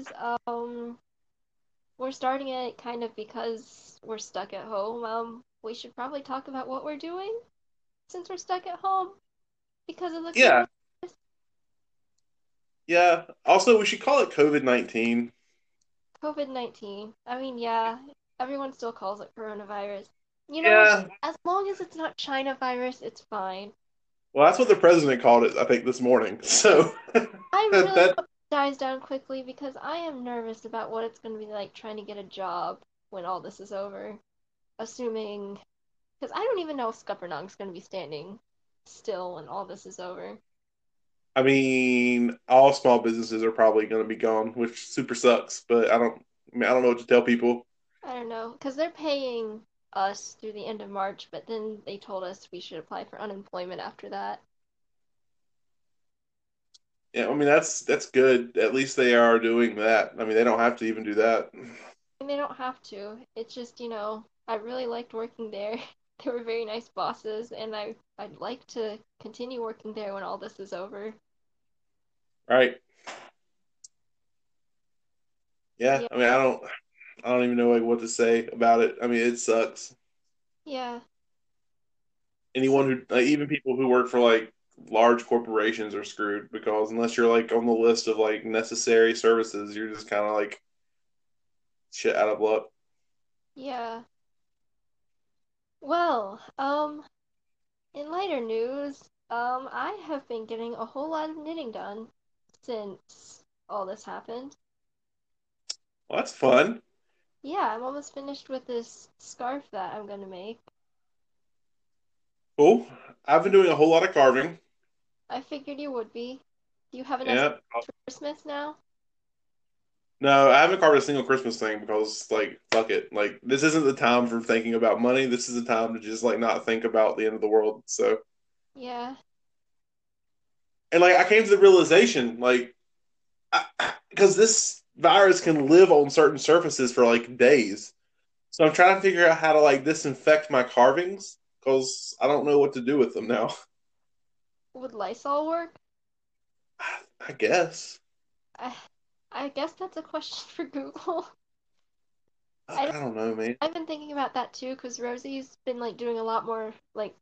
news. Um, we're starting it kind of because we're stuck at home. Um, we should probably talk about what we're doing since we're stuck at home because of the Yeah. Yeah. Also, we should call it COVID 19. COVID 19. I mean, yeah, everyone still calls it coronavirus. You know, Yeah. as long as it's not China virus, it's fine. Well, that's what the president called it, I think, this morning. So, I really that, dies down quickly because I am nervous about what it's going to be like trying to get a job when all this is over. Assuming, because I don't even know if Scuppernong's going to be standing still when all this is over. I mean, all small businesses are probably going to be gone, which super sucks. But I don't, I mean, I don't know what to tell people. I don't know, because they're paying us through the end of March, but then they told us we should apply for unemployment after that. Yeah, I mean, that's that's good. At least they are doing that. I mean, they don't have to even do that. And they don't have to. It's just, you know, I really liked working there. They were very nice bosses, and I I'd like to continue working there when all this is over. Right. Yeah, Yeah. I mean, I don't, I don't even know like what to say about it. I mean, it sucks. Yeah. Anyone who, like, even people who work for like large corporations are screwed because unless you're like on the list of like necessary services, you're just kind of like shit out of luck. Yeah. Well, um, in lighter news, um, I have been getting a whole lot of knitting done since all this happened. Well, that's fun. Yeah, I'm almost finished with this scarf that I'm gonna make. Cool. I've been doing a whole lot of carving. I figured you would be. Do you have enough Yeah. for Christmas now? No, I haven't carved a single Christmas thing because, like, fuck it. Like, this isn't the time for thinking about money. This is the time to just, like, not think about the end of the world. So, Yeah. and, like, I came to the realization, like, because this virus can live on certain surfaces for, like, days. So I'm trying to figure out how to, like, disinfect my carvings because I don't know what to do with them now. Would Lysol work? I guess. I I guess that's a question for Google. I, I don't know, man. I've been thinking about that too, because Rosie's been like doing a lot more like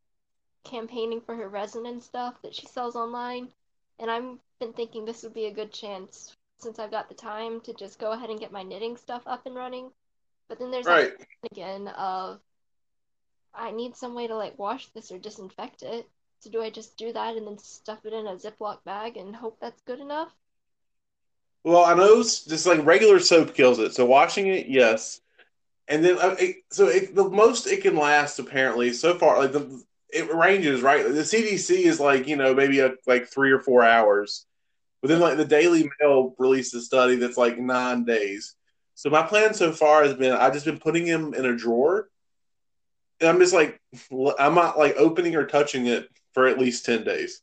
campaigning for her resin and stuff that she sells online, and I've been thinking this would be a good chance since I've got the time to just go ahead and get my knitting stuff up and running. But then there's Right. again of I need some way to like wash this or disinfect it. So do I just do that and then stuff it in a Ziploc bag and hope that's good enough? Well, I know just like regular soap kills it. So washing it, yes. And then uh, it, so it, the most it can last apparently so far like the it ranges right. The CDC is like you know maybe a, like three or four hours, but then like the Daily Mail released a study that's like nine days. So my plan so far has been I've just been putting him in a drawer, and I'm just like I'm not like opening or touching it for at least ten days.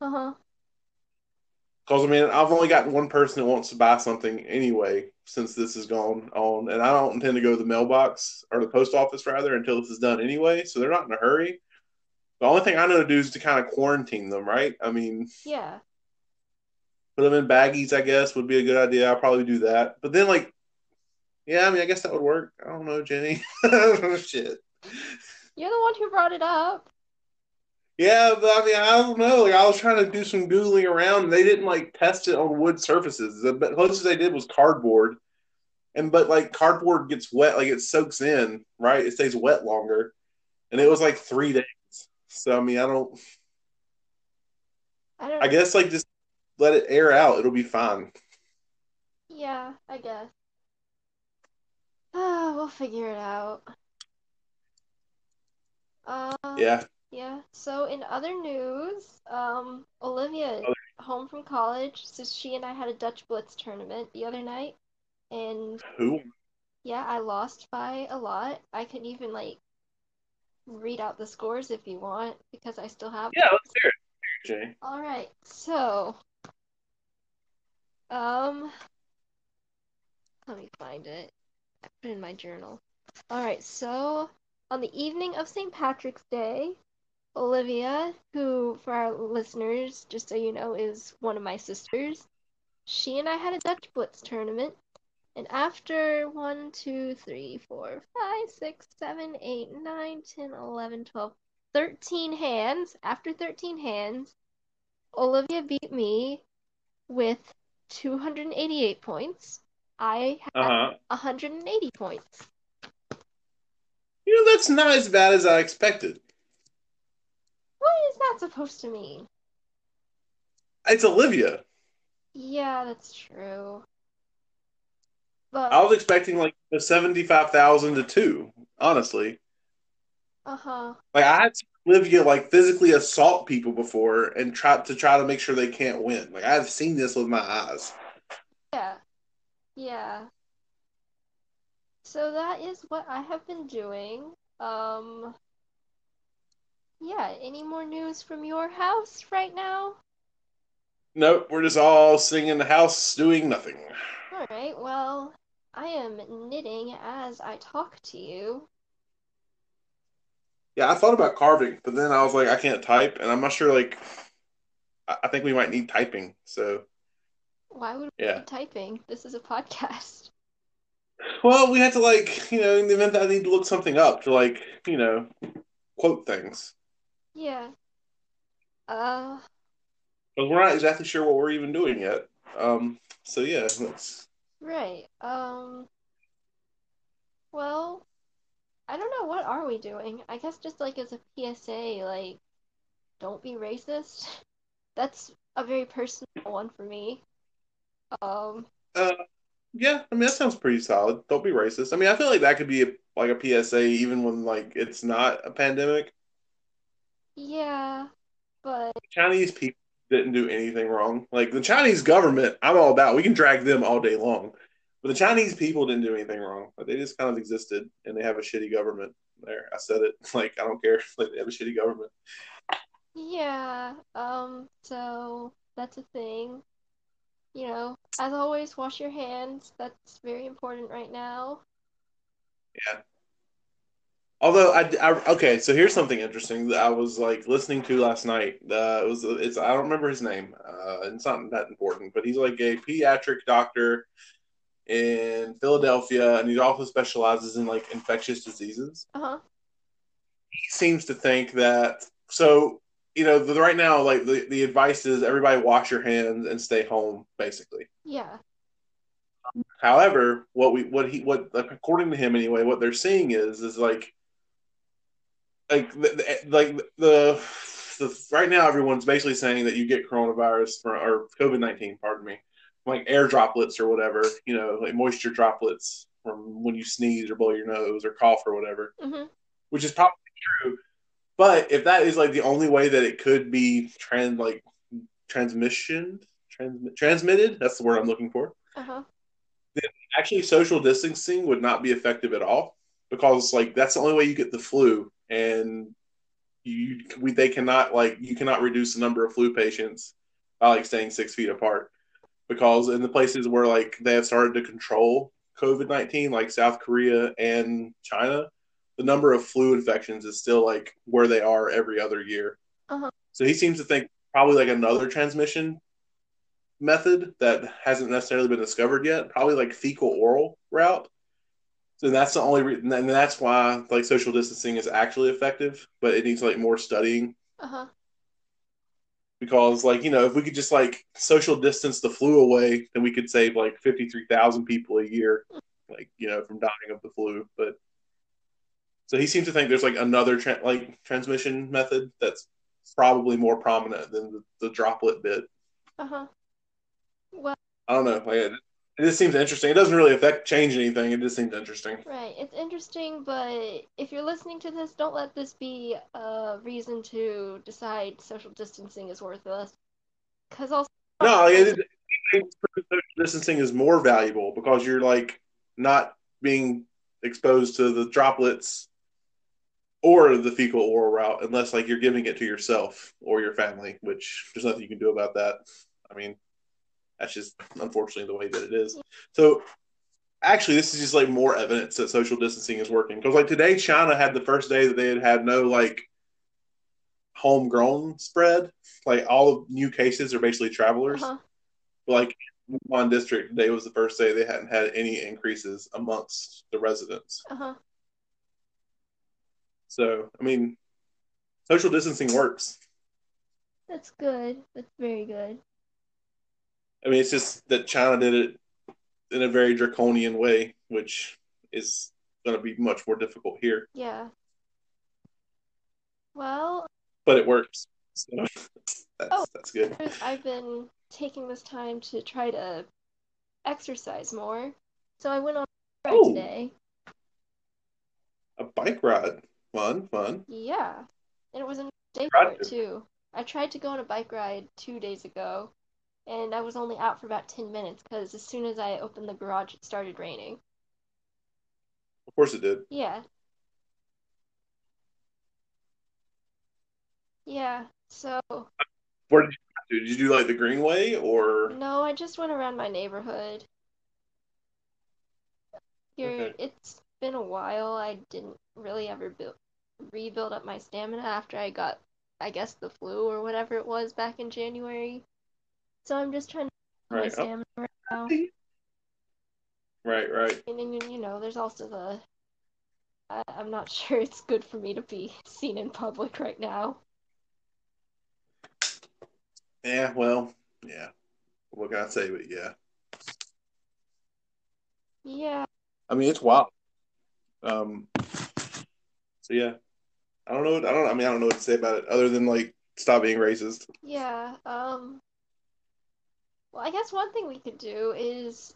Uh-huh. Because I mean, I've only got one person that wants to buy something anyway since this has gone on, and I don't intend to go to the mailbox or the post office rather until this is done anyway. So they're not in a hurry. The only thing I know to do is to kind of quarantine them, right? I mean, Yeah. put them in baggies, I guess, would be a good idea. I'll probably do that. But then, like, yeah, I mean, I guess that would work. I don't know, Jenny. Shit. You're the one who brought it up. Yeah, but I mean, I don't know. Like, I was trying to do some googling around, and they didn't like test it on wood surfaces. The closest they did was cardboard, and but like cardboard gets wet, like it soaks in, right? It stays wet longer, and it was like three days. So I mean, I don't. I don't I guess like just let it air out; it'll be fine. Yeah, I guess. Ah, we'll figure it out. Uh, Yeah. Yeah. So in other news, um, Olivia home from college, so she and I had a Dutch Blitz tournament the other night, and Who? yeah, I lost by a lot. I can even like read out the scores if you want, because I still have. Yeah, let's hear it, Jay. All right, so, um, let me find it. I put it in my journal. All right, so on the evening of St. Patrick's Day, Olivia, who, for our listeners, just so you know, is one of my sisters, she and I had a Dutch Blitz tournament, and after 1, 2, 3, 4, 5, 6, 7, 8, 9, 10, 11, 12, 13 hands, after 13 hands, Olivia beat me with 288 points. I had Uh huh. 180 points. You know, that's not as bad as I expected. Is that supposed to mean? It's Olivia. Yeah, that's true. But I was expecting like a seventy-five thousand to two. Honestly, uh-huh. like I had seen Olivia like physically assault people before and try to try to make sure they can't win. Like I've seen this with my eyes. Yeah. Yeah. So that is what I have been doing. Um yeah, any more news from your house right now? Nope, we're just all sitting in the house doing nothing. All right, well, I am knitting as I talk to you. Yeah, I thought about carving, but then I was like, I can't type, and I'm not sure. Like, I I think we might need typing. So Why would we yeah. be typing? This is a podcast. Well, we had to like, you know, in the event that I need to look something up to like, you know, quote things. Yeah. Uh, But we're not exactly sure what we're even doing yet. Um, so yeah, that's right. Um, well, I don't know, what are we doing? I guess just like as a PSA, like, don't be racist. That's a very personal one for me. Um, uh, yeah. I mean, that sounds pretty solid. Don't be racist. I mean, I feel like that could be a, like a PSA even when like it's not a pandemic. Yeah, but Chinese people didn't do anything wrong. Like the Chinese government, I'm all about. We can drag them all day long, but the Chinese people didn't do anything wrong. Like, they just kind of existed, and they have a shitty government. There, I said it. Like I don't care. Like they have a shitty government. yeah, um, so that's a thing. You know, as always, wash your hands. That's very important right now. Yeah. Although I, I okay, so here's something interesting that I was like listening to last night. Uh, it was it's I don't remember his name. Uh, it's not that important, but he's like a pediatric doctor in Philadelphia, and he also specializes in like infectious diseases. Uh-huh. He seems to think that so you know the, right now like the, the advice is everybody wash your hands and stay home basically. Yeah. However, what we what he what like, according to him anyway, what they're seeing is is like like the, like the, the right now everyone's basically saying that you get coronavirus from or COVID nineteen, pardon me, like air droplets or whatever, you know, like moisture droplets from when you sneeze or blow your nose or cough or whatever, Mm-hmm. which is probably true. But if that is like the only way that it could be trans like transmission trans, transmitted, that's the word I'm looking for. Uh-huh. Actually, social distancing would not be effective at all because like that's the only way you get the flu, and you we, they cannot like you cannot reduce the number of flu patients by like staying six feet apart because in the places where like they have started to control COVID nineteen, like South Korea and China, the number of flu infections is still like where they are every other year. Uh-huh. So he seems to think probably like another transmission method that hasn't necessarily been discovered yet, probably like fecal oral route. So that's the only reason, and that's why like social distancing is actually effective, but it needs like more studying Uh-huh. because like you know if we could just like social distance the flu away, then we could save like fifty three thousand people a year, like you know from dying of the flu. But so he seems to think there's like another tra- like transmission method that's probably more prominent than the, the droplet bit. Uh-huh. Well, I don't know. Like, it, just seems interesting. It doesn't really affect change anything. It just seems interesting. right. It's interesting, but if you're listening to this, don't let this be a reason to decide social distancing is worthless. Because also, No, it, it, social distancing is more valuable because you're like not being exposed to the droplets or the fecal oral route unless like you're giving it to yourself or your family, which there's nothing you can do about that. I mean, that's just unfortunately the way that it is. So actually, this is just like more evidence that social distancing is working because like today, China had the first day that they had had no like homegrown spread. Like all of new cases are basically travelers. uh-huh. Like Wuhan district today was the first day they hadn't had any increases amongst the residents. Uh huh. So, I mean, social distancing works. That's good. That's very good. I mean, it's just that China did it in a very draconian way, which is going to be much more difficult here. Yeah. Well, But it works. So that's, Oh. that's good. I've been taking this time to try to exercise more. So I went on a ride Oh. today. A bike ride. Fun, fun. Yeah. And it was a nice day for it too. I tried to go on a bike ride two days ago, and I was only out for about 10 minutes because as soon as I opened the garage, it started raining. Of course it did. Yeah. Yeah. So, Where did you do? Did you do like the Greenway or? no, I just went around my neighborhood. Here, Okay. it's been a while. I didn't really ever build rebuild up my stamina after I got, I guess, the flu or whatever it was back in January. So I'm just trying to Right. Oh, right now. right, right. And then, you know, there's also the. I, I'm not sure it's good for me to be seen in public right now. Yeah, well, yeah. What can I say? But yeah, Yeah, I mean it's wild. Um. So yeah, I don't know. I don't. I mean, I don't know what to say about it other than like stop being racist. yeah. Um. Well, I guess one thing we could do is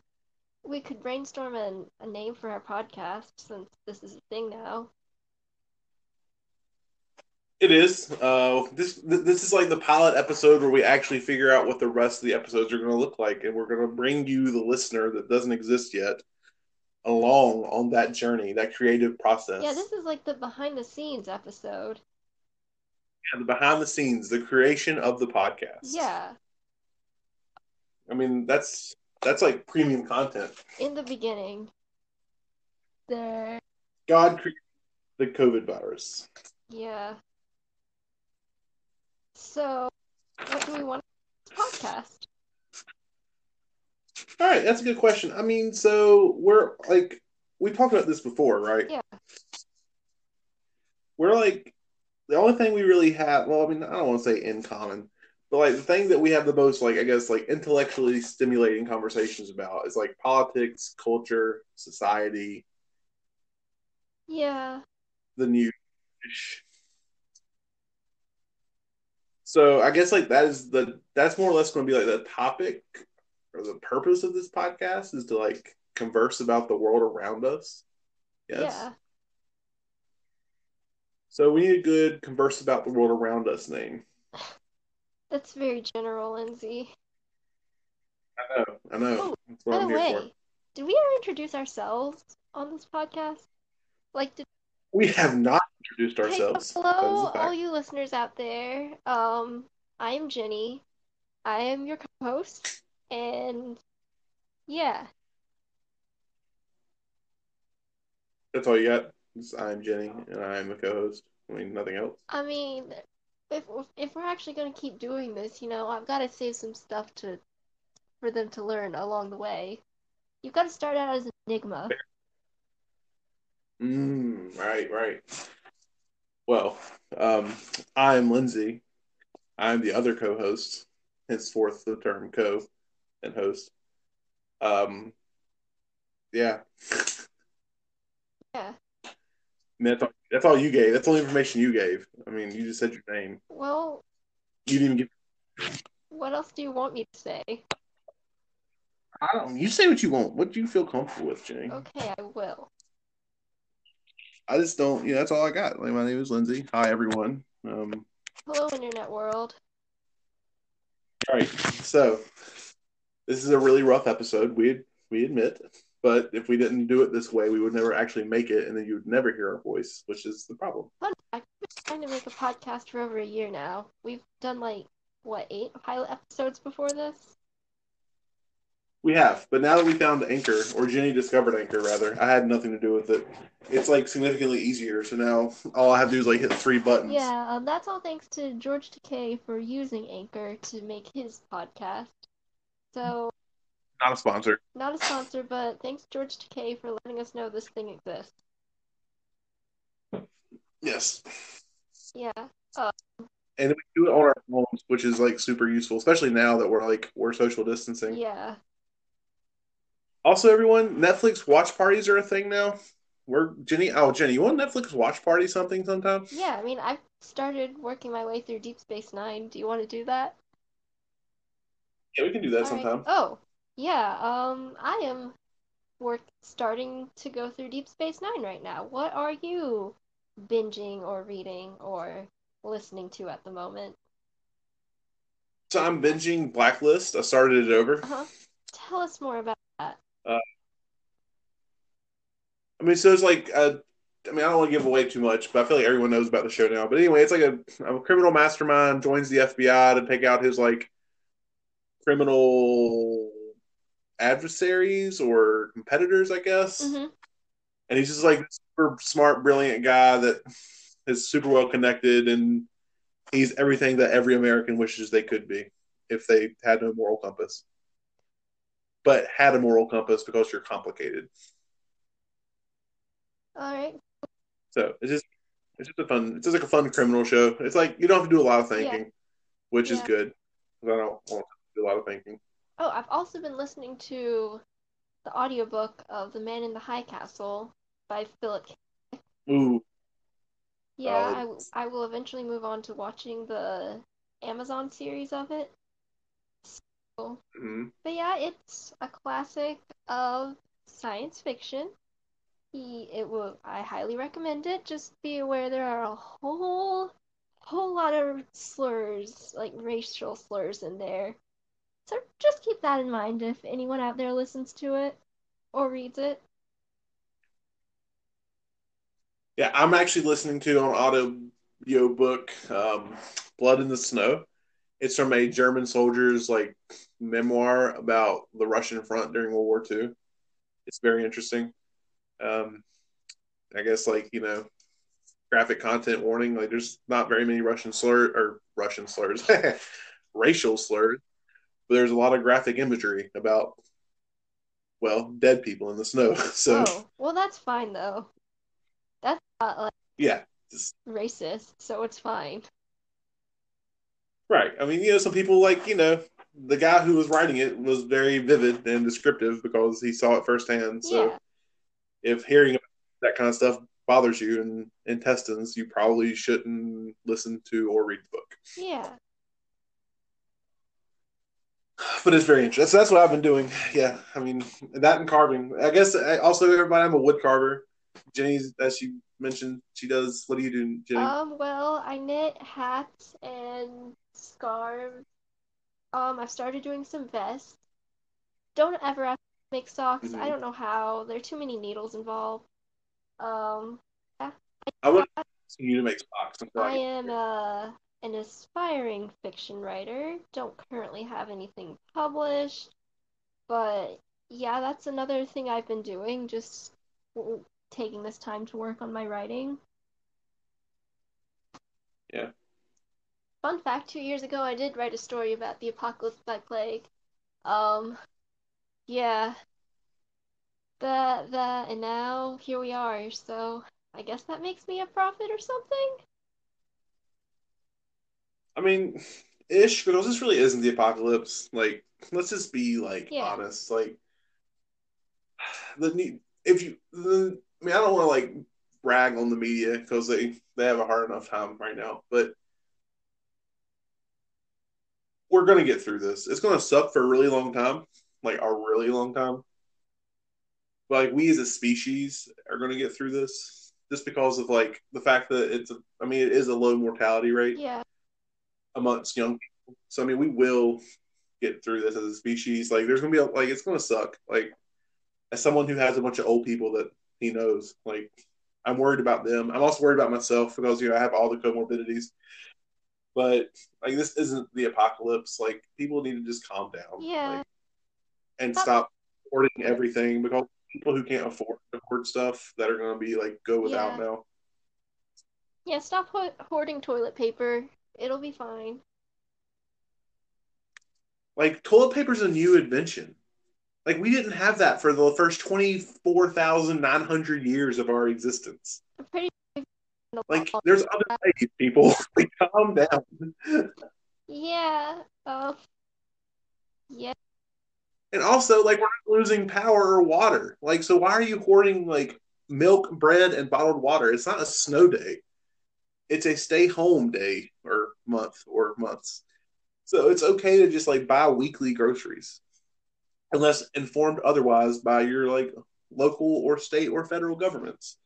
we could brainstorm a, a name for our podcast since this is a thing now. It is. Uh, this this is like the pilot episode where we actually figure out what the rest of the episodes are going to look like, and we're going to bring you, the listener that doesn't exist yet, along on that journey, that creative process. Yeah, this is like the behind the scenes episode. Yeah, the behind the scenes, the creation of the podcast. Yeah, I mean that's that's like premium content. in the beginning, there. God created the COVID virus. Yeah. So, what do we want this podcast? All right, that's a good question. I mean, so we're like we talked about this before, right? Yeah. We're like the only thing we really have. Well, I mean, I don't want to say in common, but like the thing that we have the most, like I guess, like intellectually stimulating conversations about is like politics, culture, society, Yeah. the news. So I guess like that is the that's more or less going to be like the topic or the purpose of this podcast is to like converse about the world around us. Yes. Yeah. So we need a good converse about the world around us name. That's very general, Lindsay. I know. I know. Oh, By the I'm here way, for. did we ever introduce ourselves on this podcast? Like, did We have not introduced Hey, ourselves. hello, That is a all you listeners out there. Um, I am Jenny. I am your co-host, and yeah, That's all you got. I'm Jenny, and I'm a co-host. I mean, nothing else. I mean, if if we're actually gonna keep doing this, you know, I've got to save some stuff to for them to learn along the way. You've got to start out as an enigma. Mm, right, right. Well, um, I'm Lindsay. I'm the other co-host, henceforth the term co and host. Um, yeah. Yeah. And that's all, that's all you gave. That's all the information you gave. I mean, you just said your name. Well, You didn't even give. what else do you want me to say? I don't. You say what you want. What do you feel comfortable with, Jenny? Okay, I will. I just don't. You know, that's all I got. Like, my name is Lindsay. Hi, everyone. Um, Hello, internet world. All right. So this is a really rough episode. We we admit, but if we didn't do it this way, we would never actually make it, and then you would never hear our voice, which is the problem. Fun fact, we've been trying to make a podcast for over a year now. We've done like what eight pilot episodes before this. We have, but now that we found Anchor, or Jenny discovered Anchor, rather, I had nothing to do with it. It's like significantly easier. So now all I have to do is like hit three buttons. Yeah, um, that's all thanks to George Takei for using Anchor to make his podcast. So Not a sponsor. Not a sponsor, but thanks George Takei for letting us know this thing exists. Yes. Yeah. And we do it on our phones, which is like super useful, especially now that we're like we're social distancing. Yeah. Also, everyone, Netflix watch parties are a thing now. We're Jenny. Oh, Jenny, you want Netflix watch party something sometime? Yeah, I mean, I've started working my way through Deep Space Nine. Do you want to do that? Yeah, we can do that All right. sometime. Oh, yeah. Um, I am work starting to go through Deep Space Nine right now. What are you binging or reading or listening to at the moment? So I'm binging Blacklist. I started it over. Uh-huh. Tell us more about that. Uh, I mean, so it's like, uh, I mean, I don't want to give away too much, but I feel like everyone knows about the show now. But anyway, it's like a, a criminal mastermind joins the FBI to take out his like criminal adversaries or competitors, I guess. Mm-hmm. And he's just like a super smart, brilliant guy that is super well connected, and he's everything that every American wishes they could be if they had no moral compass, but had a moral compass because you're complicated. All right. So it's just it's just a fun it's just like a fun criminal show. It's like you don't have to do a lot of thinking, Yeah. which is good. I don't want to do a lot of thinking. Oh, I've also been listening to the audiobook of The Man in the High Castle by Philip K. Ooh, Yeah, I, w- I will eventually move on to watching the Amazon series of it. So, mhm. but yeah, it's a classic of science fiction. He, it will, I highly recommend it. Just be aware there are a whole, whole lot of slurs, like racial slurs in there. So just keep that in mind if anyone out there listens to it or reads it. yeah. I'm actually listening to on audio book um, "Blood in the Snow." It's from a German soldier's like memoir about the Russian front during World War II. It's very interesting. Um, I guess like you know, graphic content warning. Like there's not very many Russian slur or Russian slurs, racial slurs, but there's a lot of graphic imagery about well dead people in the snow. So Oh, well, that's fine though. That's not like yeah, racist, so it's fine. right. I mean, you know, some people like you know the guy who was writing it was very vivid and descriptive because he saw it firsthand. So Yeah. if hearing that kind of stuff bothers you in intestines, you probably shouldn't listen to or read the book. Yeah. But it's very interesting. So that's what I've been doing. Yeah, I mean that and carving. I guess I, also everybody. I'm a wood carver. Jenny's, as she mentioned, she does. What do you do, Jenny? Um, well, I knit hats and scarves. Um, I've started doing some vests. Don't ever ask me to make socks. I Mhm. don't know how. There are too many needles involved. Um, yeah. I would ask you to make socks. I am uh, an aspiring fiction writer. Don't currently have anything published, but yeah, that's another thing I've been doing, just w- taking this time to work on my writing. Yeah. Fun fact, two years ago I did write a story about the apocalypse by plague. Um, yeah. The, the, and now here we are, so I guess that makes me a prophet or something? I mean, ish, because this really isn't the apocalypse. Like, let's just be like Yeah. honest. Like, the need if you, the, I mean, I don't want to like brag on the media because they they have a hard enough time right now, but we're gonna get through this. It's gonna suck for a really long time, like a really long time. But like we as a species are gonna get through this just because of like the fact that it's a, I mean, it is a low mortality rate Yeah, amongst young people. So I mean, we will get through this as a species. Like, there's gonna be a, like it's gonna suck. Like, as someone who has a bunch of old people that he knows, like, I'm worried about them. I'm also worried about myself because you know I have all the comorbidities. But like, this isn't the apocalypse. Like, people need to just calm down. Yeah. Like, and stop hoarding everything because people who can't afford to hoard stuff that are gonna be like go without Yeah. now. yeah, stop ho hoarding toilet paper. It'll be fine. Like, toilet paper's a new invention. Like we didn't have that for the first twenty four thousand nine hundred years of our existence. Pretty like there's other ways, people. like calm down. Yeah. Uh, yeah. And also, like we're not losing power or water. Like, so why are you hoarding like milk, bread, and bottled water? It's not a snow day. It's a stay home day or month or months. So it's okay to just like buy weekly groceries, unless informed otherwise by your like local or state or federal governments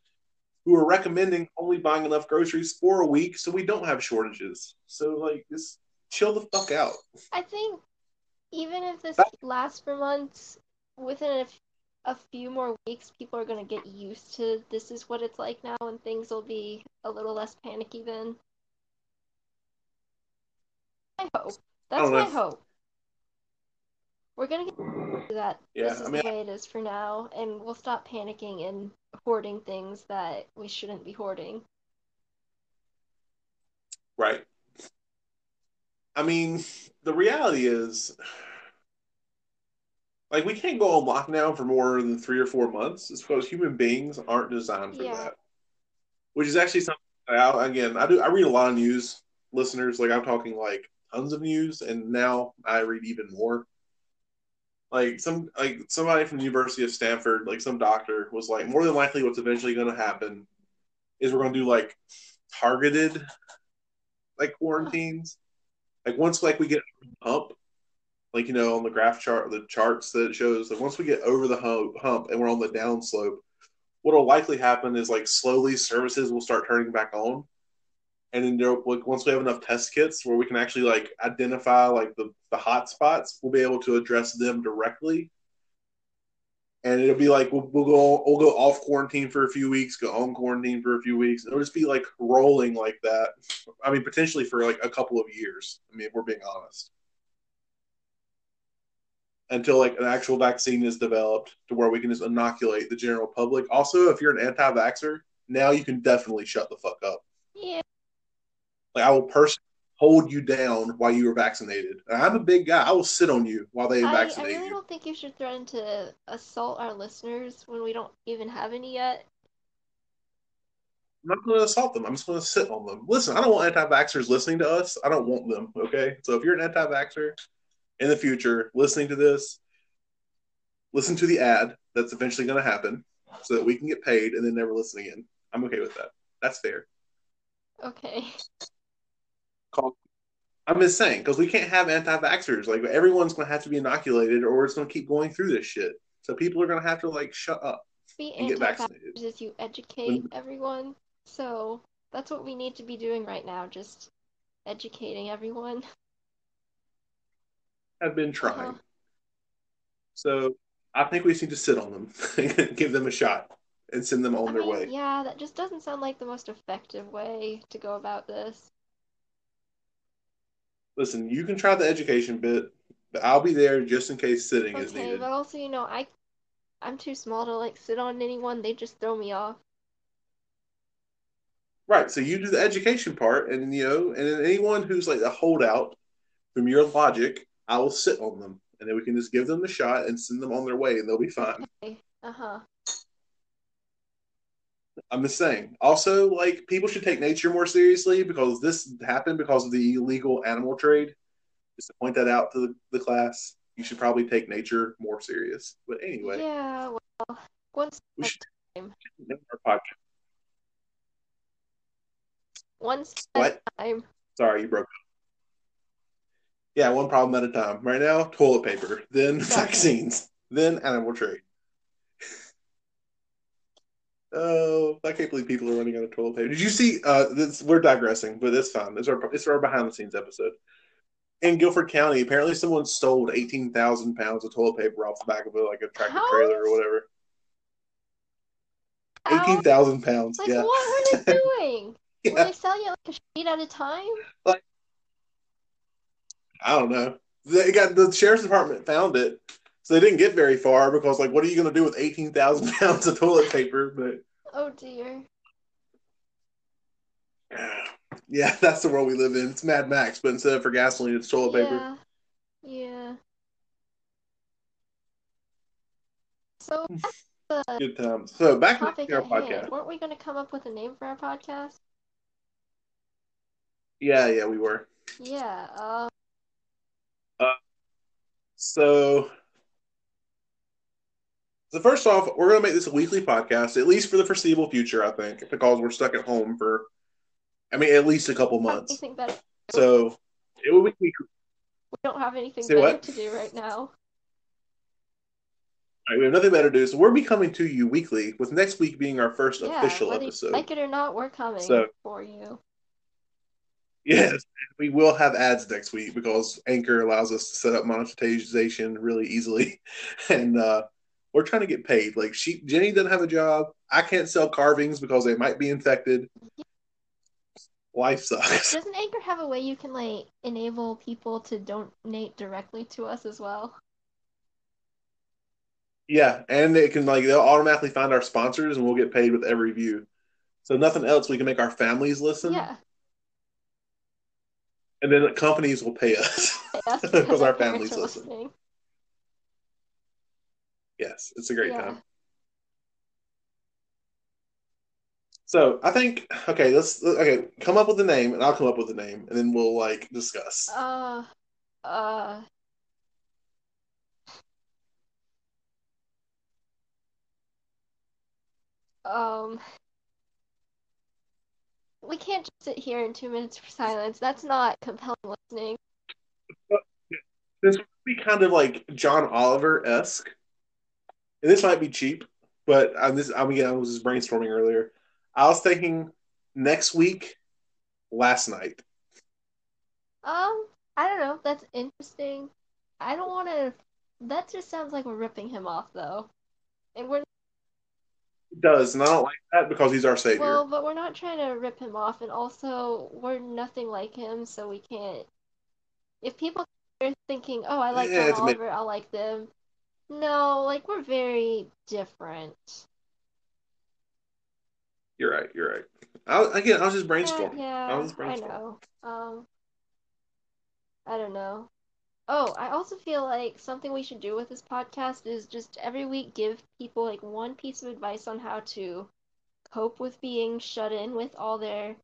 who are recommending only buying enough groceries for a week so we don't have shortages. So like just chill the fuck out. I think even if this lasts for months, within a, a few more weeks, people are going to get used to this is what it's like now, and things will be a little less panicky then. I hope. That's oh, my know. hope. We're going to get to that. Yeah, this is I mean, the way it is for now, and we'll stop panicking and hoarding things that we shouldn't be hoarding. right. I mean, the reality is, like, we can't go on lockdown for more than three or four months. It's because human beings aren't designed for Yeah. that. Which is actually something. I, again, I do. I read a lot of news, listeners. Like, I'm talking like tons of news, and now I read even more. Like some, like somebody from the University of Stanford, like some doctor was like, more than likely, what's eventually going to happen is we're going to do like targeted, like quarantines. Like once, like we get hump, like you know, on the graph chart, the charts that shows, that once we get over the hump, and we're on the down slope, what'll likely happen is like slowly services will start turning back on, and then there, like once we have enough test kits where we can actually like identify like the the hot spots, we'll be able to address them directly. And it'll be like we'll, we'll go we'll go off quarantine for a few weeks, go on quarantine for a few weeks. It'll just be like rolling like that. I mean, potentially for like a couple of years. I mean, if we're being honest until like an actual vaccine is developed to where we can just inoculate the general public. Also, if you're an anti-vaxxer, now you can definitely shut the fuck up. Yeah. Like I will personally hold you down while you are vaccinated. And I'm a big guy. I will sit on you while they I, I vaccinate really you. don't think you should threaten to assault our listeners when we don't even have any yet. I'm not going to assault them. I'm just going to sit on them. Listen, I don't want anti-vaxxers listening to us. I don't want them. Okay, so if you're an anti-vaxxer in the future listening to this, listen to the ad that's eventually going to happen, so that we can get paid and then never listen again. I'm okay with that. That's fair. Okay. Call. I'm just saying because we can't have anti-vaxxers. Like everyone's going to have to be inoculated, or it's going to keep going through this shit. So people are going to have to like shut up Be and get vaccinated. is you educate everyone. So that's what we need to be doing right now, just educating everyone. Have been trying. Uh-huh. So I think we just need to sit on them, give them a shot, and send them on I their mean, way. yeah, that just doesn't sound like the most effective way to go about this. Listen, you can try the education bit, but I'll be there just in case sitting is Okay, needed. but also, you know, I I'm too small to like sit on anyone. They just throw me off. Right. So you do the education part, and you know, and then anyone who's like a holdout from your logic, I will sit on them, and then we can just give them the shot and send them on their way, and they'll be fine. Okay. Uh-huh. I'm just saying. Also, like people should take nature more seriously because this happened because of the illegal animal trade. Just to point that out to the, the class, you should probably take nature more serious. But anyway, Yeah, well, once we should time. name our podcast. once What? time. Sorry, you broke up. Yeah, one problem at a time. Right now, toilet paper, then vaccines, then animal trade. Oh, I can't believe people are running out of toilet paper. Did you see? Uh, this, we're digressing, but it's fine. It's our it's our behind the scenes episode. In Guilford County, apparently someone stole eighteen thousand pounds of toilet paper off the back of a like a tractor How? trailer or whatever. Eighteen thousand pounds. Like, yeah. what were they doing? Were they selling it like a sheet at a time? I don't know. They got the sheriff's department found it, so they didn't get very far because, like, what are you going to do with eighteen thousand pounds of toilet paper? But Oh dear. yeah, that's the world we live in. It's Mad Max, but instead of for gasoline, it's toilet paper. Yeah. Yeah. So the Good times. So back to our at hand. podcast. Weren't we going to come up with a name for our podcast? Yeah, yeah, we were. Yeah. Um. So, so first off, we're going to make this a weekly podcast, at least for the foreseeable future, I think, because we're stuck at home for, I mean, at least a couple months. So, it will be. We don't have anything Say better what? to do right now. we have nothing better to do, so we're be coming to you weekly, with next week being our first Yeah. official episode. like it or not, we're coming So- for you. Yes, we will have ads next week because Anchor allows us to set up monetization really easily, and uh, we're trying to get paid. Like she, Jenny doesn't have a job. I can't sell carvings because they might be infected. Life sucks. Doesn't Anchor have a way you can like enable people to donate directly to us as well? Yeah, and it can like they'll automatically find our sponsors, and we'll get paid with every view. So nothing else, we can make our families listen, Yeah. And then the companies will pay us. Because our families listen. listening. yes, it's a great Yeah. time. So I think okay, let's okay come up with a name, and I'll come up with a name, and then we'll like discuss. Uh, uh. Um, we can't just sit here in two minutes for silence. That's not compelling listening. This would be kind of like John Oliver esque, and this might be cheap, but I'm this I'm again I was just brainstorming earlier. I was thinking next week, last night. Um, I don't know. That's interesting. I don't want to. That just sounds like we're ripping him off, though. And we're does, and I don't like that because he's our savior. well, but we're not trying to rip him off, and also we're nothing like him, so we can't. If people are thinking, "Oh, I like Yeah, Oliver, I like them," no, like we're very different. you're right. You're right. I, again, I was just brainstorming. yeah, I was I know. Um, I don't know. Oh, I also feel like something we should do with this podcast is just every week give people like one piece of advice on how to cope with being shut in with all their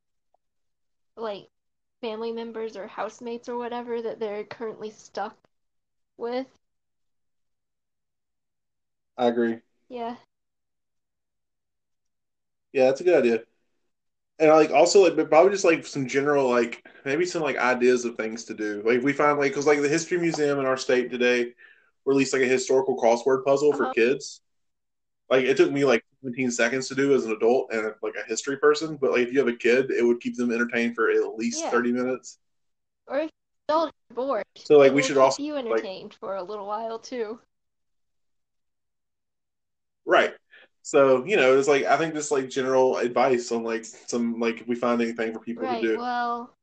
like family members or housemates or whatever that they're currently stuck with. I agree. Yeah. Yeah, that's a good idea. And like also like but probably just like some general like maybe some like ideas of things to do. Like we find like because like the history museum in our state today released like a historical crossword puzzle for Uh-huh. kids. Like it took me like 17 seconds to do as an adult and like a history person, but like if you have a kid, it would keep them entertained for at least Yeah. 30 minutes. Or if you're bored, So like we should keep also you like entertained for a little while too. right. So you know, it's like I think just like general advice on like some like if we find anything for people Right, to do. well,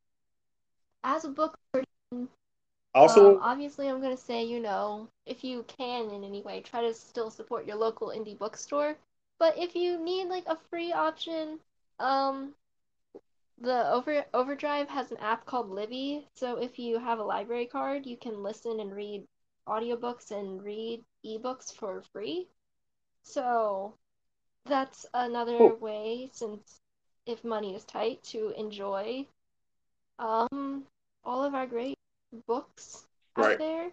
as a book person, Also, Um, obviously, I'm gonna say, you know, if you can in any way, try to still support your local indie bookstore. But if you need like a free option, um, the Over Overdrive has an app called Libby. So if you have a library card, you can listen and read audiobooks and read ebooks for free. So that's another Cool. way, since if money is tight, to enjoy um all of our great books out Right. there.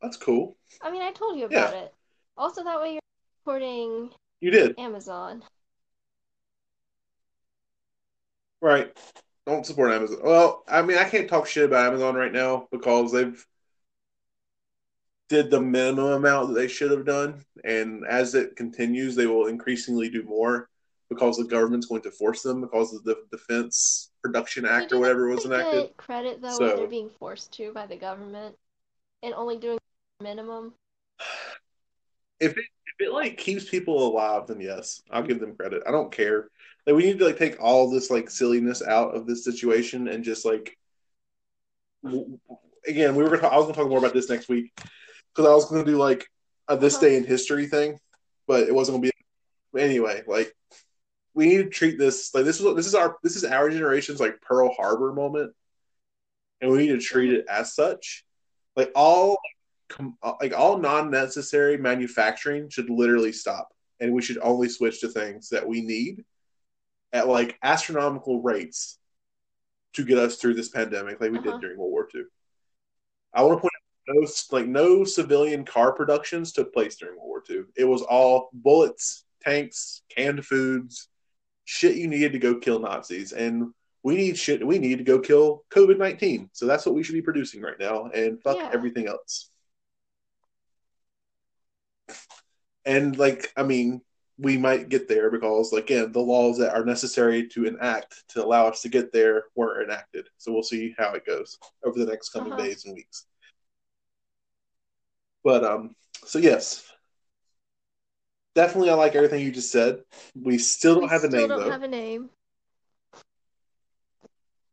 that's cool. I mean, I told you Yeah. about it. Also, that way you're supporting You did. Amazon. Right. Don't support Amazon. Well, I mean, I can't talk shit about Amazon right now because they've did the minimum amount that they should have done, and as it continues, they will increasingly do more because the government's going to force them because of the Defense Production Act or whatever was enacted. credit though So- they're being forced to by the government and only doing minimum. If it if it like keeps people alive, then yes, I'll give them credit. I don't care. Like we need to like take all this like silliness out of this situation and just like w- again, we were gonna I was gonna talk more about this next week because I was gonna do like a this Uh-huh. day in history thing, but it wasn't gonna be anyway. Like we need to treat this like this is this is our this is our generation's like Pearl Harbor moment, and we need to treat it as such. Like all like all non-necessary manufacturing should literally stop and we should only switch to things that we need at like astronomical rates to get us through this pandemic like we uh-huh. did during World War II. I want to point no like no civilian car productions took place during World War II. It was all bullets, tanks, canned foods, shit you needed to go kill Nazis. And we need shit we need to go kill COVID nineteen. So that's what we should be producing right now and fuck yeah. everything else. And like, I mean, we might get there because, again, the laws that are necessary to enact to allow us to get there were enacted. So we'll see how it goes over the next coming uh-huh. days and weeks. But um, so yes, definitely, I like everything you just said. We still don't we have a name. Don't though. have a name.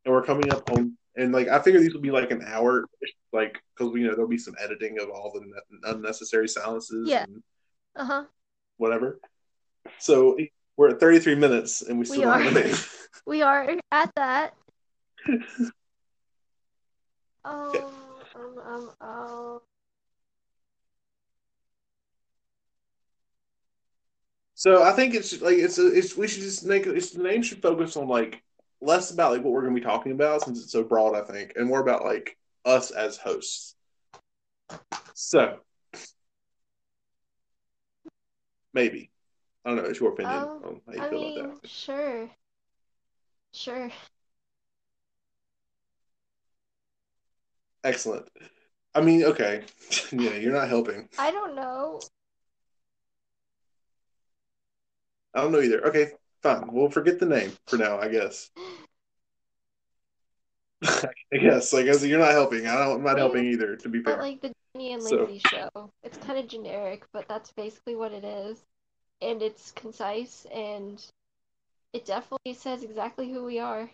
And we're coming up on, and like I figure these will be like an hour, like because you know there'll be some editing of all the unnecessary silences. Yeah. Uh huh. Whatever. So we're at 33 minutes and we still we don't are. have a name. we are at that. um, um, um, um. So I think it's like it's a, it's we should just make it's the name should focus on like less about like what we're going to be talking about since it's so broad I think and more about like us as hosts. So maybe I don't know. It's your opinion um, on how you I feel mean, about that. Sure. Sure. Excellent. I mean, okay. yeah, you're not helping. I don't know. I don't know either. Okay, fine. We'll forget the name for now, I guess. I guess. Like, as you're not helping. I don't, I'm not helping either, to be fair. But, like, the Jenny and Lindsay so. show. It's kind of generic, but that's basically what it is and it's concise and it definitely says exactly who we are.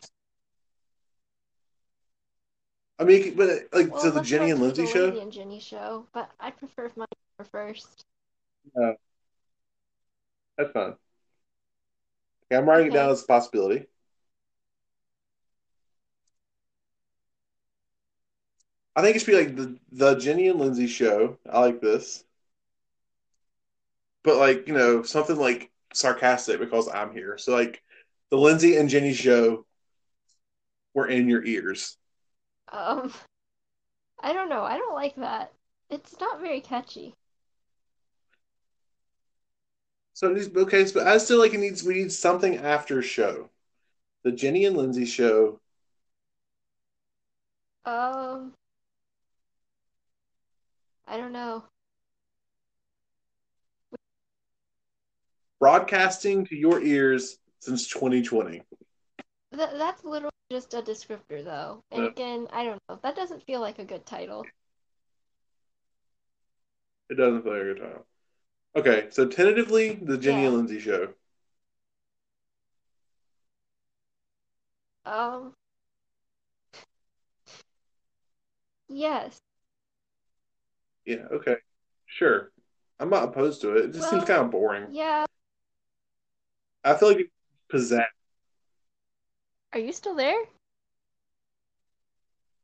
I mean, but like, well, so the Jenny and Lindsay show. and Jenny show, but I prefer if mine were first. No, that's fine. I'm writing okay. it down as a possibility. I think it should be like the the Jenny and Lindsay show. I like this but like you know something like sarcastic because I'm here. So like the Lindsay and Jenny show were in your ears. Um, I don't know. I don't like that. It's not very catchy. So okay, but I still like it needs we need something after show. The Jenny and Lindsay show. Um, I don't know. broadcasting to your ears since 2020. Th- that's literally just a descriptor, though. And yeah. again, I don't know. That doesn't feel like a good title. It doesn't feel like a good title. Okay, so tentatively, the Jenny yeah. and Lindsay show. Um. Yes. Yeah. Okay. Sure. I'm not opposed to it. It just well, seems kind of boring. Yeah, I feel like possessed. Are you still there?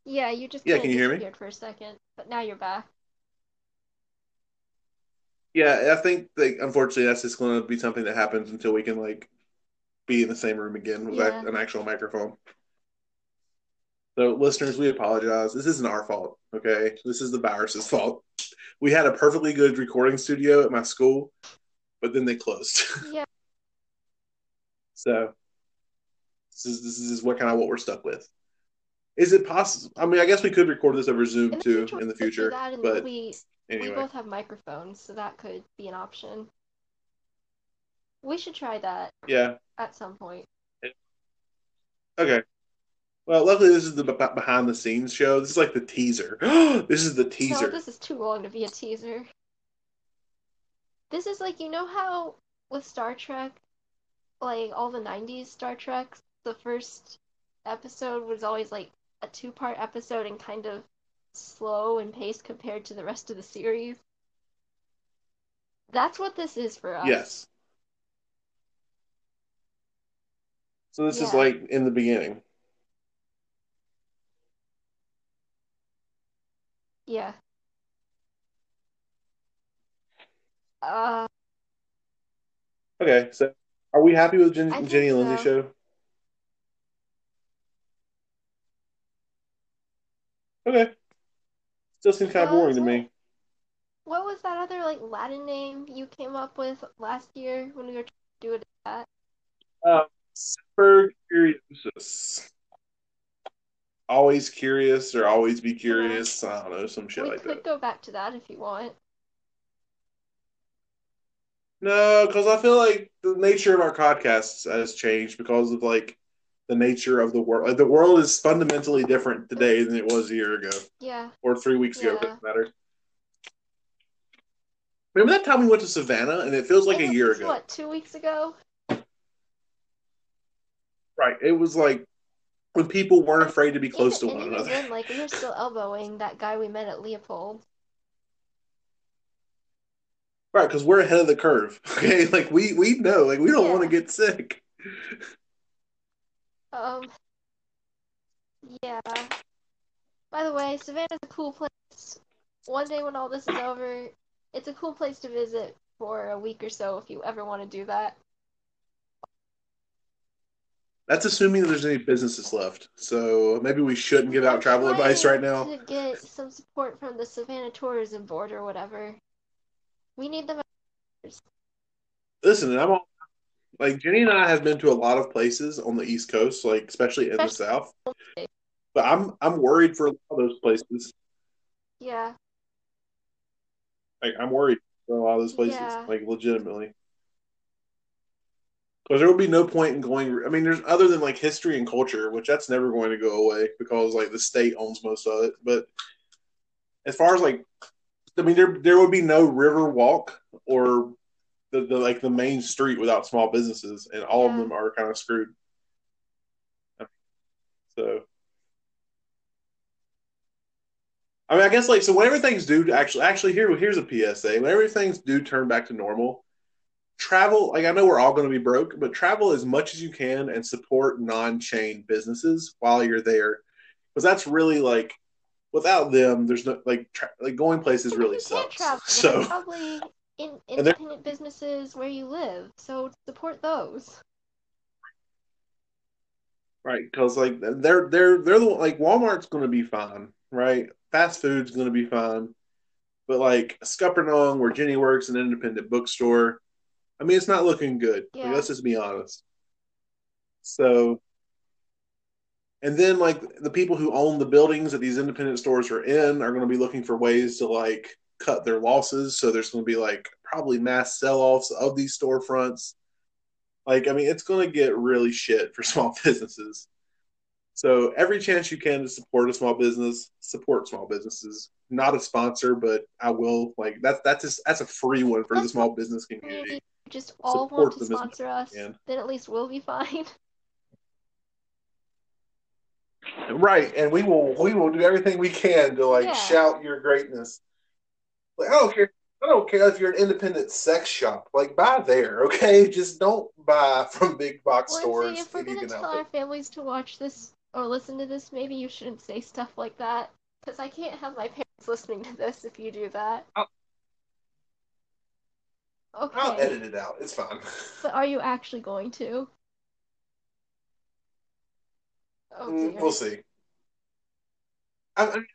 Yeah, you just yeah. Can you hear me? For a second, but now you're back. Yeah, I think like unfortunately that's just going to be something that happens until we can like be in the same room again with yeah. an actual microphone. So, listeners, we apologize. This isn't our fault. Okay, this is the virus's fault. We had a perfectly good recording studio at my school, but then they closed. Yeah. So this is this is what kind of what we're stuck with. Is it possible? I mean, I guess we could record this over Zoom in too in the future, but we anyway. we both have microphones, so that could be an option. We should try that. Yeah. At some point. Okay. Well, luckily this is the behind the scenes show. This is like the teaser. this is the teaser. No, this is too long to be a teaser. This is like you know how with Star Trek like all the 90s Star Treks, the first episode was always like a two part episode and kind of slow and pace compared to the rest of the series. That's what this is for us. Yes. So this yeah. is like in the beginning. Yeah. Uh, Okay, so are we happy with Jen, Jenny and Lindsay so. show? Okay, still seems kind of boring to me. What was that other like Latin name you came up with last year when we were trying to do it at? Uh, Semper curiosus. Always curious or always be curious. I don't know, some shit like that. we like could that. go back to that if you want. No, because I feel like the nature of our podcasts has changed because of like the nature of the world. Like the world is fundamentally different today than it was a year ago Yeah. or three weeks ago. Doesn't matter. Remember that time we went to Savannah and it feels like It a year ago. What, two weeks ago? Right. It was like when people weren't afraid to be close even, to one another. then, like we were still elbowing that guy we met at Leopold. Right, because we're ahead of the curve. Okay, like we we know, like we don't Yeah. want to get sick. Um. Yeah. By the way, Savannah's a cool place. One day when all this is over, it's a cool place to visit for a week or so if you ever want to do that. That's assuming that there's any businesses left. So maybe we shouldn't give I'm out travel advice right now. To get some support from the Savannah Tourism Board or whatever. We need them. Listen, I'm all, like Jenny and I have been to a lot of places on the East Coast, like especially in the South. But I'm I'm worried for a lot of those places. Yeah. Like I'm worried for a lot of those places, Yeah. like legitimately. Because there will be no point in going. I mean, there's other than like history and culture, which that's never going to go away because like the state owns most of it. But as far as like, I mean, there there would be no river walk or the, the like the main street without small businesses, and all of them are kind of screwed. So. I mean, I guess like so when everything's due to actually actually here here's a PSA. When everything's due turn back to normal, travel like I know we're all going to be broke, but travel as much as you can and support non-chain businesses while you're there, because that's really like without them, there's no like tra- like going places really sucks. travel. So probably in independent businesses where you live, so support those. right, because like they're they're they're the like Walmart's going to be fine, right? Fast food's going to be fine, but like Scuppernong, where Jenny works, an independent bookstore, I mean, it's not looking good. Like, let's just be honest. So, and then like the people who own the buildings that these independent stores are in are going to be looking for ways to like cut their losses. So there's going to be like probably mass sell-offs of these storefronts. Like, I mean, it's going to get really shit for small businesses. So every chance you can to support a small business, support small businesses. Not a sponsor, but I will. Like that's that's just, that's a free one for the small business community. Community just all Support want to them as much sponsor us, can. then at least we'll be fine. Right, and we will we will do everything we can to like Yeah. shout your greatness. Like I don't care. I don't care if you're an independent sex shop. Like buy there, okay? Just don't buy from big box Lindsay, stores if we're you gonna tell our families to watch this or listen to this, maybe you shouldn't say stuff like that. Because I can't have my parents listening to this if you do that. I'll- Okay. I'll edit it out. It's fine. But are you actually going to? Oh Mm, we'll see. I'm,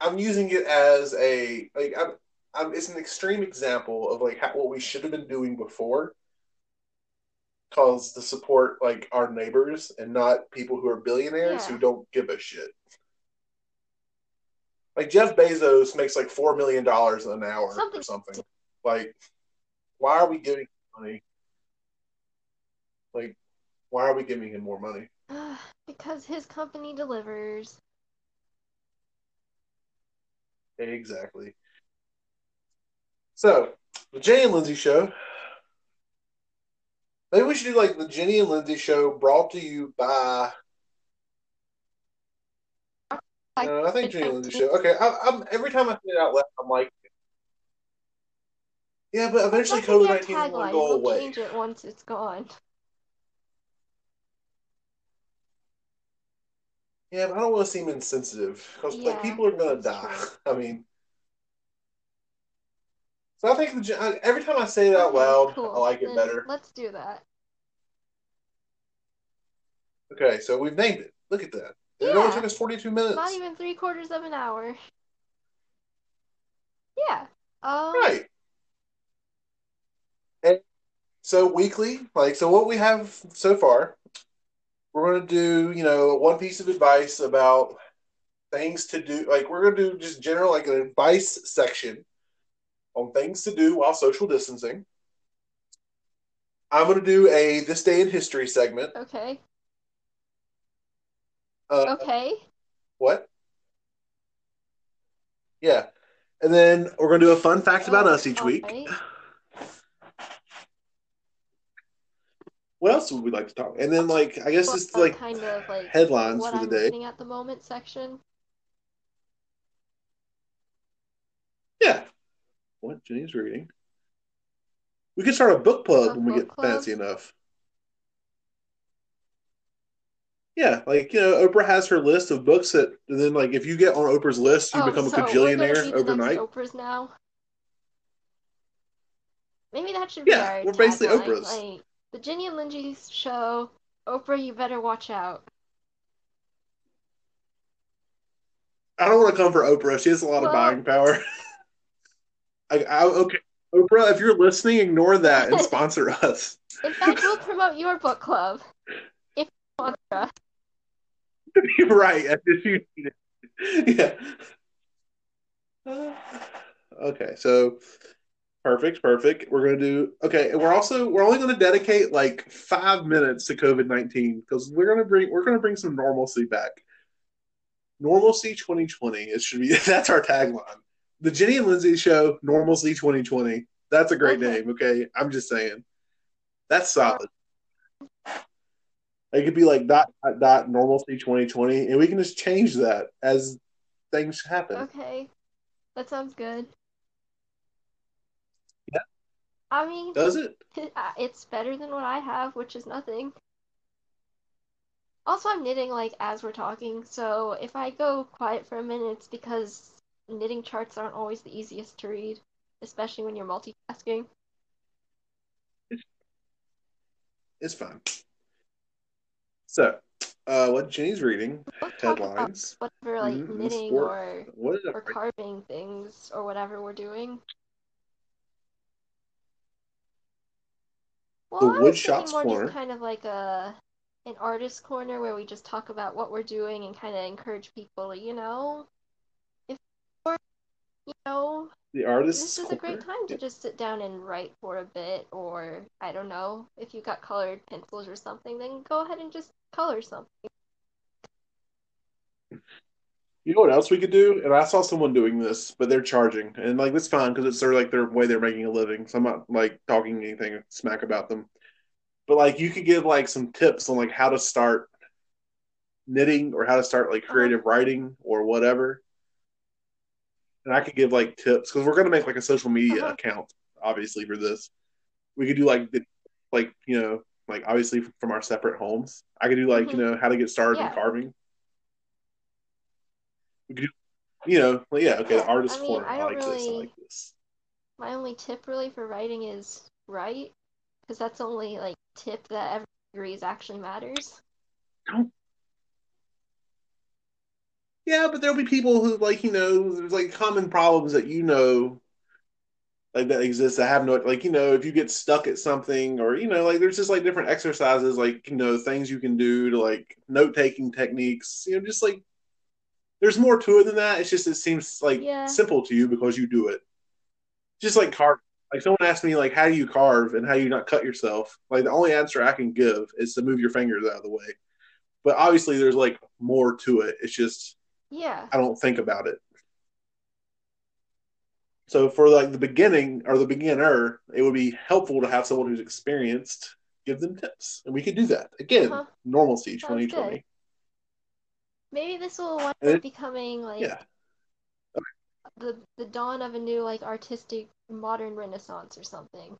I'm using it as a like I'm, I'm it's an extreme example of like how, what we should have been doing before. Cause to support like our neighbors and not people who are billionaires Yeah. who don't give a shit. Like Jeff Bezos makes like four million dollars an hour Something- or something. Like, why are we giving him money? Like, why are we giving him more money? because his company delivers. Exactly. So, the Jenny and Lindsay show. Maybe we should do like the Jenny and Lindsay show brought to you by. No, I think Jenny and Lindsay show. Okay, I, I'm every time I say it out loud, I'm like, yeah, but eventually That could be COVID nineteen will go away. change it once it's gone. Yeah, but I don't want to seem insensitive because Yeah, like people are gonna die. true. I mean, so I think the, every time I say it out loud, cool. I like it Then better. Let's do that. Okay, so we've named it. Look at that. It only Yeah. took us 42 minutes. Not even three quarters of an hour. Yeah. Um. Right. And so weekly, like so what we have so far, we're gonna do, you know, one piece of advice about things to do. Like we're gonna do just general like an advice section on things to do while social distancing. I'm gonna do a this day in history segment. Okay. Uh, Okay. What? Yeah. And then we're going to do a fun fact about Oh, us each week. alright. What else would we like to talk? And then, like, I guess it's like kind of like headlines what for the I'm day. at the moment section. Yeah. What Jenny's reading. We could start a book club A when we get club? fancy enough. Yeah, like you know, Oprah has her list of books that, and then like if you get on Oprah's list, you oh, become a so we're cajillionaire overnight. Oprahs now. Maybe that should be Yeah, our we're basically tagline, Oprahs. Like the Jenny and Lindsay show. Oprah, you better watch out. I don't want to come for Oprah. She has a lot of buying power. I, I, okay, Oprah, if you're listening, ignore that and sponsor us. In fact, we'll promote your book club if you sponsor us. Right. I just you need it. Yeah. Okay, so perfect, perfect. We're gonna do okay, and we're also we're only gonna dedicate like five minutes to COVID nineteen because we're gonna bring we're gonna bring some normalcy back. Normalcy 2020. It should be that's our tagline. The Jenny and Lindsay show, Normalcy 2020. That's a great Okay. name, okay? I'm just saying. That's solid. It could be like dot dot dot normalcy 2020, and we can just change that as things happen. Okay, that sounds good. I mean, Does it? it's better than what I have, which is nothing. Also, I'm knitting like as we're talking, so if I go quiet for a minute, it's because knitting charts aren't always the easiest to read, especially when you're multitasking. It's fine. So, uh, what Jenny's reading We'll headlines. whatever like Mhm, knitting or What or carving things or whatever we're doing. Well, The I wood shops more corner. just kind of like a an artist corner where we just talk about what we're doing and kind of encourage people, you know, if or you know, The artist. this is a great time to just sit down and write for a bit, or I don't know, if you got colored pencils or something, then go ahead and just color something. You know what else we could do? And I saw someone doing this, but they're charging, and like that's fine because it's sort of like their way they're making a living. So I'm not like talking anything smack about them. But like you could give like some tips on like how to start knitting or how to start like creative writing or whatever. And I could give like tips because we're gonna make like a social media Uh-huh. account, obviously for this. We could do like the, like you know like obviously from our separate homes. I could do like Mhm. you know how to get started Yeah. in carving. We could do, you know, like, yeah, okay, the artist I mean, corner. I I, don't like this. I really- like this. My only tip really for writing is write, because that's the only like tip that everyone agrees actually matters. Don't. Yeah, but there'll be people who like you know there's like common problems that you know like that exists that have no like you know if you get stuck at something or you know like there's just like different exercises like you know things you can do to like note taking techniques you know just like there's more to it than that it's just it seems like Yeah. simple to you because you do it just like carve like someone asked me like how do you carve and how do you not cut yourself like the only answer I can give is to move your fingers out of the way but obviously there's like more to it it's just Yeah. I don't think about it. So for like the beginning or the beginner, it would be helpful to have someone who's experienced give them tips, and we could do that again. Uh-huh. Normalcy Sounds 2020. Maybe this will wind up becoming like Yeah, the the dawn of a new like artistic modern renaissance or something.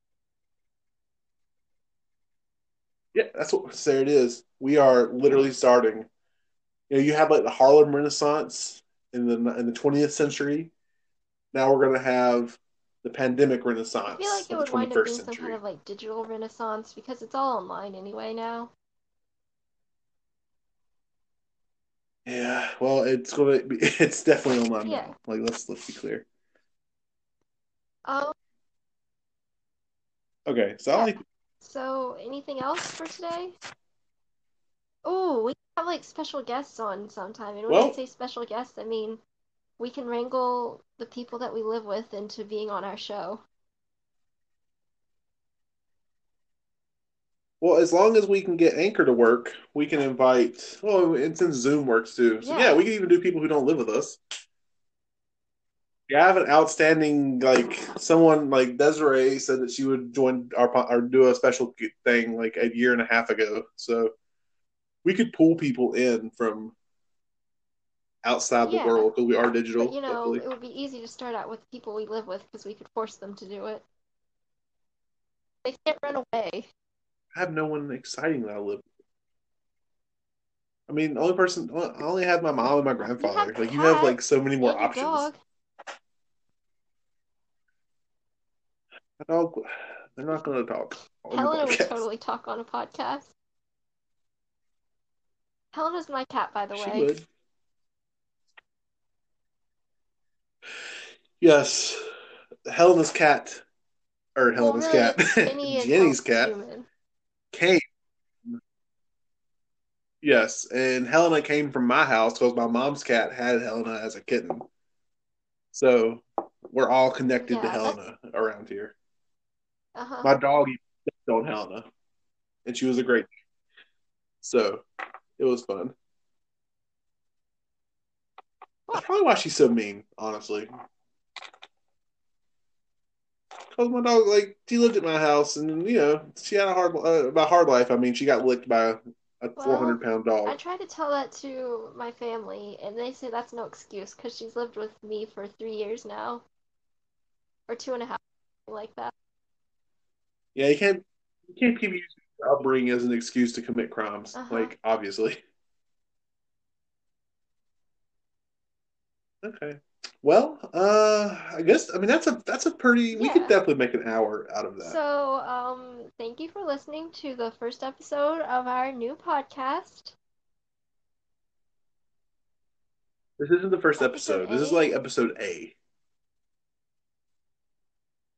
yeah, that's what. There it is. We are literally starting You know, you have like the Harlem Renaissance in the in the 20th century. Now we're gonna have the pandemic renaissance. I feel like it would wind up 21st being some century. kind of like digital renaissance because it's all online anyway now. Yeah, well, it's gonna be. It's definitely online Yeah. now. Like let's let's be clear. Um, Okay, so I Yeah. like so anything else for today? Oh, we have like special guests on sometime. And when Well- I say special guests, I mean we can wrangle the people that we live with into being on our show. Well as long as we can get Anchor to work, we can invite. Oh, and since Zoom works too, so yeah, Yeah. we can even do people who don't live with us. Yeah, I have an outstanding like someone like Desiree said that she would join our or do a special thing like a year and a half ago. So we could pull people in from outside Yeah. the world because we are digital. But you know, it would be easy to start out with people we live with because we could force them to do it. They can't run away. I have no one exciting that I live. with. I mean, the only person I only have my mom and my grandfather. have like you have like so many more options. dog. My dog, they're not going to talk. Helena would totally talk on a podcast. Helena's my cat, by the She way. would. Yes, Helena's cat, or Well, Helena's really, cat, Jenny's cat human. Came. Yes, and Helena came from my house because my mom's cat had Helena as a kitten. So we're all connected to Yeah, that's- Helena around here. Uh-huh. My dog even stepped on Helena, and she was a great. So it was fun. That's probably why she's so mean, honestly. Because my dog, like, she lived at my house, and you know, she had a hard, uh, by hard life. I mean, she got licked by a, Well, 400 pound dog. I try to tell that to my family, and they say that's no excuse because she's lived with me for three years now, or two and a half, like that. Yeah, you can't, you can't keep using upbringing as an excuse to commit crimes. Uh-huh. Like, obviously. Okay. Well, uh, I guess I mean that's a that's a pretty. We could definitely make an hour out of that. So, um, thank you for listening to the first episode of our new podcast. This isn't the first Episode episode. This is like episode A.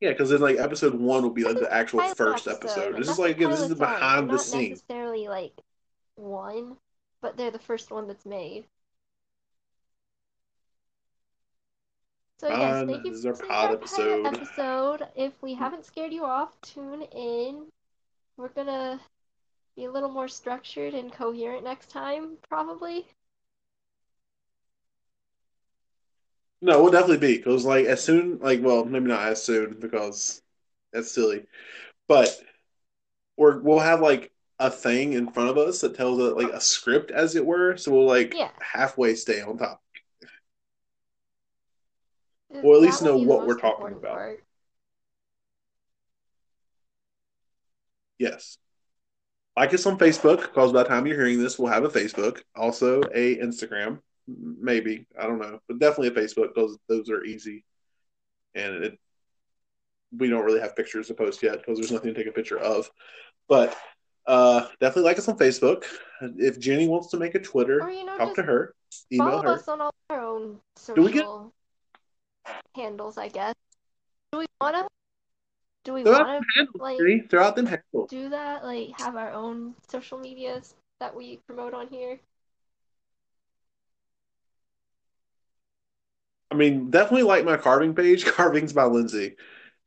Yeah, because then like episode one will be like the actual first episode. and This is like again, this is the behind the not scenes. necessarily like one, but they're the first one that's made. So yes, thank you this is for our pod to our pilot episode. episode. If we haven't scared you off, tune in. We're gonna be a little more structured and coherent next time, probably. No, we'll definitely be because like as soon like well maybe not as soon because that's silly, but we're we'll have like a thing in front of us that tells it like a script as it were. So we'll like Yeah. halfway stay on top. Or at least know what we're talking about. part. Yes. Like us on Facebook, because by the time you're hearing this, we'll have a Facebook. Also a Instagram. Maybe. I don't know. But definitely a Facebook because those are easy. And it we don't really have pictures to post yet because there's nothing to take a picture of. But uh definitely like us on Facebook. If Jenny wants to make a Twitter, Or you know, talk to her. Email her. us on all our own Do we get- handles, I guess. Do we wanna? Do we wanna like Jenny. Throw out them handles. do that? Like have our own social medias that we promote on here? I mean, definitely like my carving page, Carvings by Lindsay,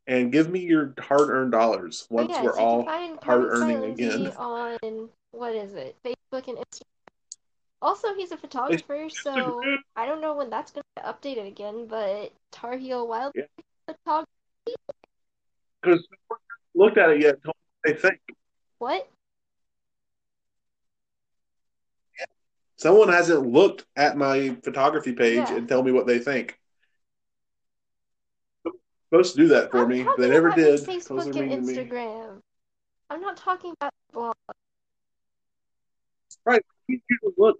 and give me your hard earned dollars But once yes, we're all hard-earning again. on what is it? Facebook and Instagram. Also, he's a photographer, so I don't know when that's gonna get updated again, but Tar Heel Wild Yeah. photography. because looked at it yet. Told me what they think What? someone hasn't looked at my photography page Yeah. and tell me what they think. Supposed to do that for I'm me. They never about did. Facebook and mean to me. Instagram. I'm not talking about blog. You need to look.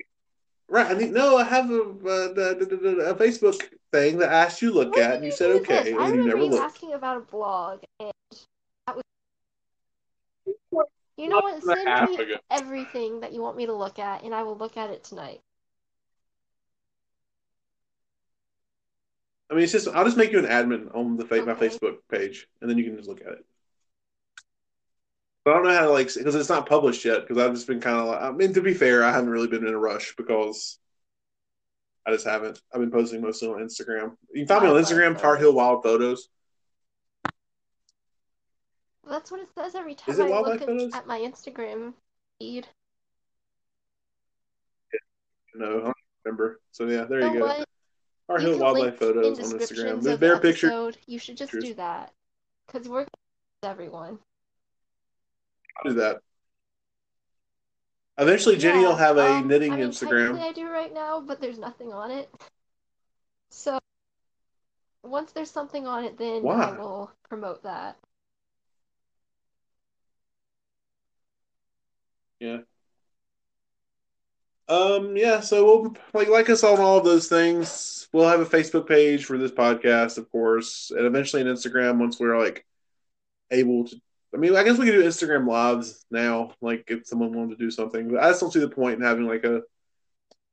Right. I mean, no, I have a, a, a Facebook thing that I asked you to look When at, and you you said okay, this? and I then you remember never you looked. asking about a blog, and that was. You know what? Month and a Send me ago. everything that you want me to look at, and I will look at it tonight. I mean, it's just I'll just make you an admin on the fa- my Facebook page, and then you can just look at it. But I don't know how to like because it's not published yet. Because I've just been kind of like, I mean, to be fair, I haven't really been in a rush because I just haven't. I've been posting mostly on Instagram. You can find me on Instagram, Tar Heel photos. Wild Photos. That's what it says every time I look in- photos? at my Instagram feed. No, I don't remember. So yeah, there You you know go. what? Tar You Heel Wildlife Photos in on Instagram. There's of the bear pictures. episode. You should just pictures. do that, because we're everyone. I'll do that. Eventually, Jenny will have a um, knitting I mean, Instagram. I do right now, but there's nothing on it. So once there's something on it, then I will promote that. Yeah. Um. Yeah. So we'll like like us on all of those things. We'll have a Facebook page for this podcast, of course, and eventually an Instagram once we're like able to. I mean, I guess we could do Instagram lives now, like if someone wanted to do something. But I just don't see the point in having like a.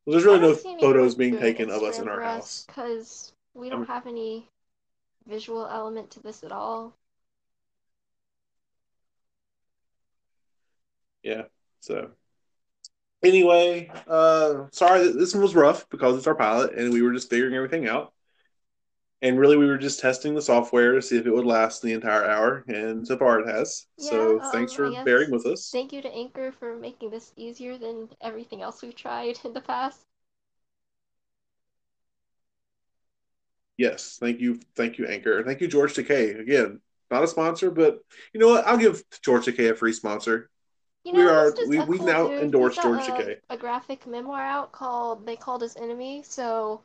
Well, there's really no don't see any photos being taken of us in our house. because we don't mean- have any visual element to this at all. Yeah. So anyway, uh sorry that this one was rough because it's our pilot and we were just figuring everything out. And really we were just testing the software to see if it would last the entire hour, and so far it has. so Yeah, thanks um, for guess- bearing with us. Thank you to Anchor for making this easier than everything else we've tried in the past. Yes, thank you, thank you, Anchor. Thank you, George Takei. Again, not a sponsor, but you know what? I'll give George Takei a free sponsor. You We are- we- we now dude. endorse George a, Takei. a graphic memoir out called "They Called Us Enemy." So,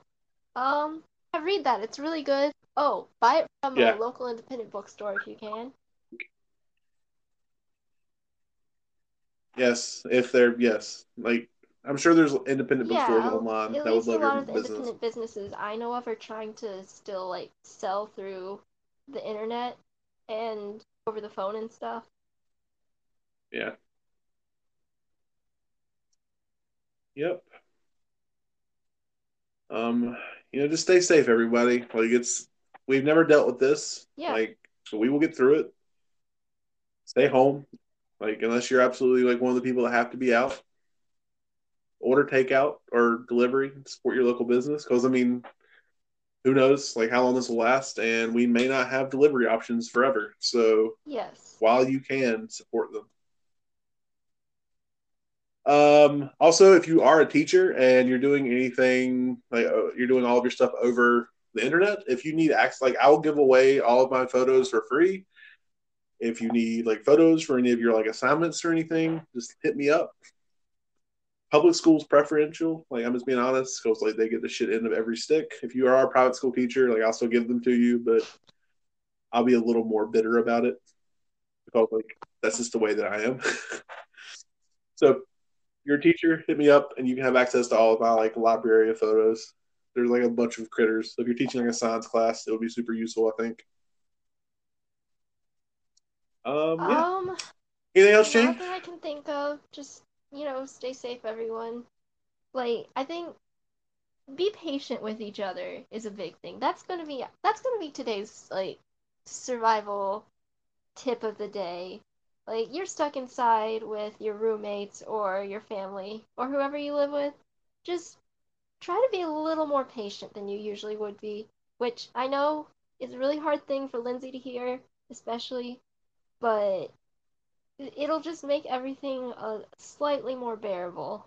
um, I read that. It's really good. Oh, buy it from Yeah. a local independent bookstore if you can. Yes, if they're yes, like I'm sure there's independent bookstores Yeah, online that would least a lot of business. independent businesses I know of are trying to still like sell through the internet and over the phone and stuff. Yeah. Yep. Um, you know, just stay safe, everybody. Like it's we've never dealt with this. Yeah. Like, so we will get through it. Stay home. Like, unless you're absolutely like one of the people that have to be out. Order takeout or delivery, support your local business. Because I mean, who knows like how long this will last, and we may not have delivery options forever. So Yes. while you can support them. Um, also, if you are a teacher and you're doing anything like uh, you're doing all of your stuff over the internet, if you need access, like I will give away all of my photos for free. If you need like photos for any of your like assignments or anything, just hit me up. Public schools preferential, like I'm just being honest, because like they get the shit end of every stick. If you are a private school teacher, like I'll still give them to you, but I'll be a little more bitter about it because like that's just the way that I am. so you're a teacher, hit me up and you can have access to all of my like library of photos. There's like a bunch of critters. So if you're teaching like a science class, it would be super useful, I think. Um, yeah. Um, Anything else, Jenny? nothing I can think of. Just, you know, stay safe, everyone. Like, I think be patient with each other is a big thing. That's gonna be that's gonna be today's like survival tip of the day. Like you're stuck inside with your roommates or your family or whoever you live with. Just try to be a little more patient than you usually would be, which I know is a really hard thing for Lindsay to hear, especially, but it- it'll just make everything uh, slightly more bearable.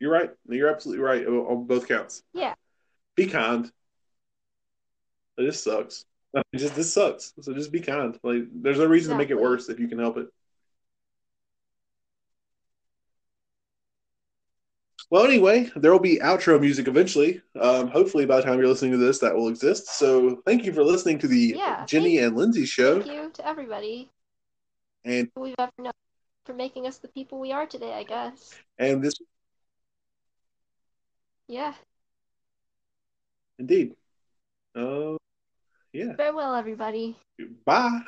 You're right. You're absolutely right on both counts. Yeah. Be kind. This sucks. It just this sucks. So just be kind. Like there's no reason to make it worse if you can help it. Well, anyway, there will be outro music eventually. Um, hopefully, by the time you're listening to this, that will exist. So, thank you for listening to the Yeah, Jenny and Lindsay show. Thank you to everybody And we've ever known for making us the people we are today, I guess. And this, Yeah. indeed. Oh, yeah. Farewell, everybody. Bye.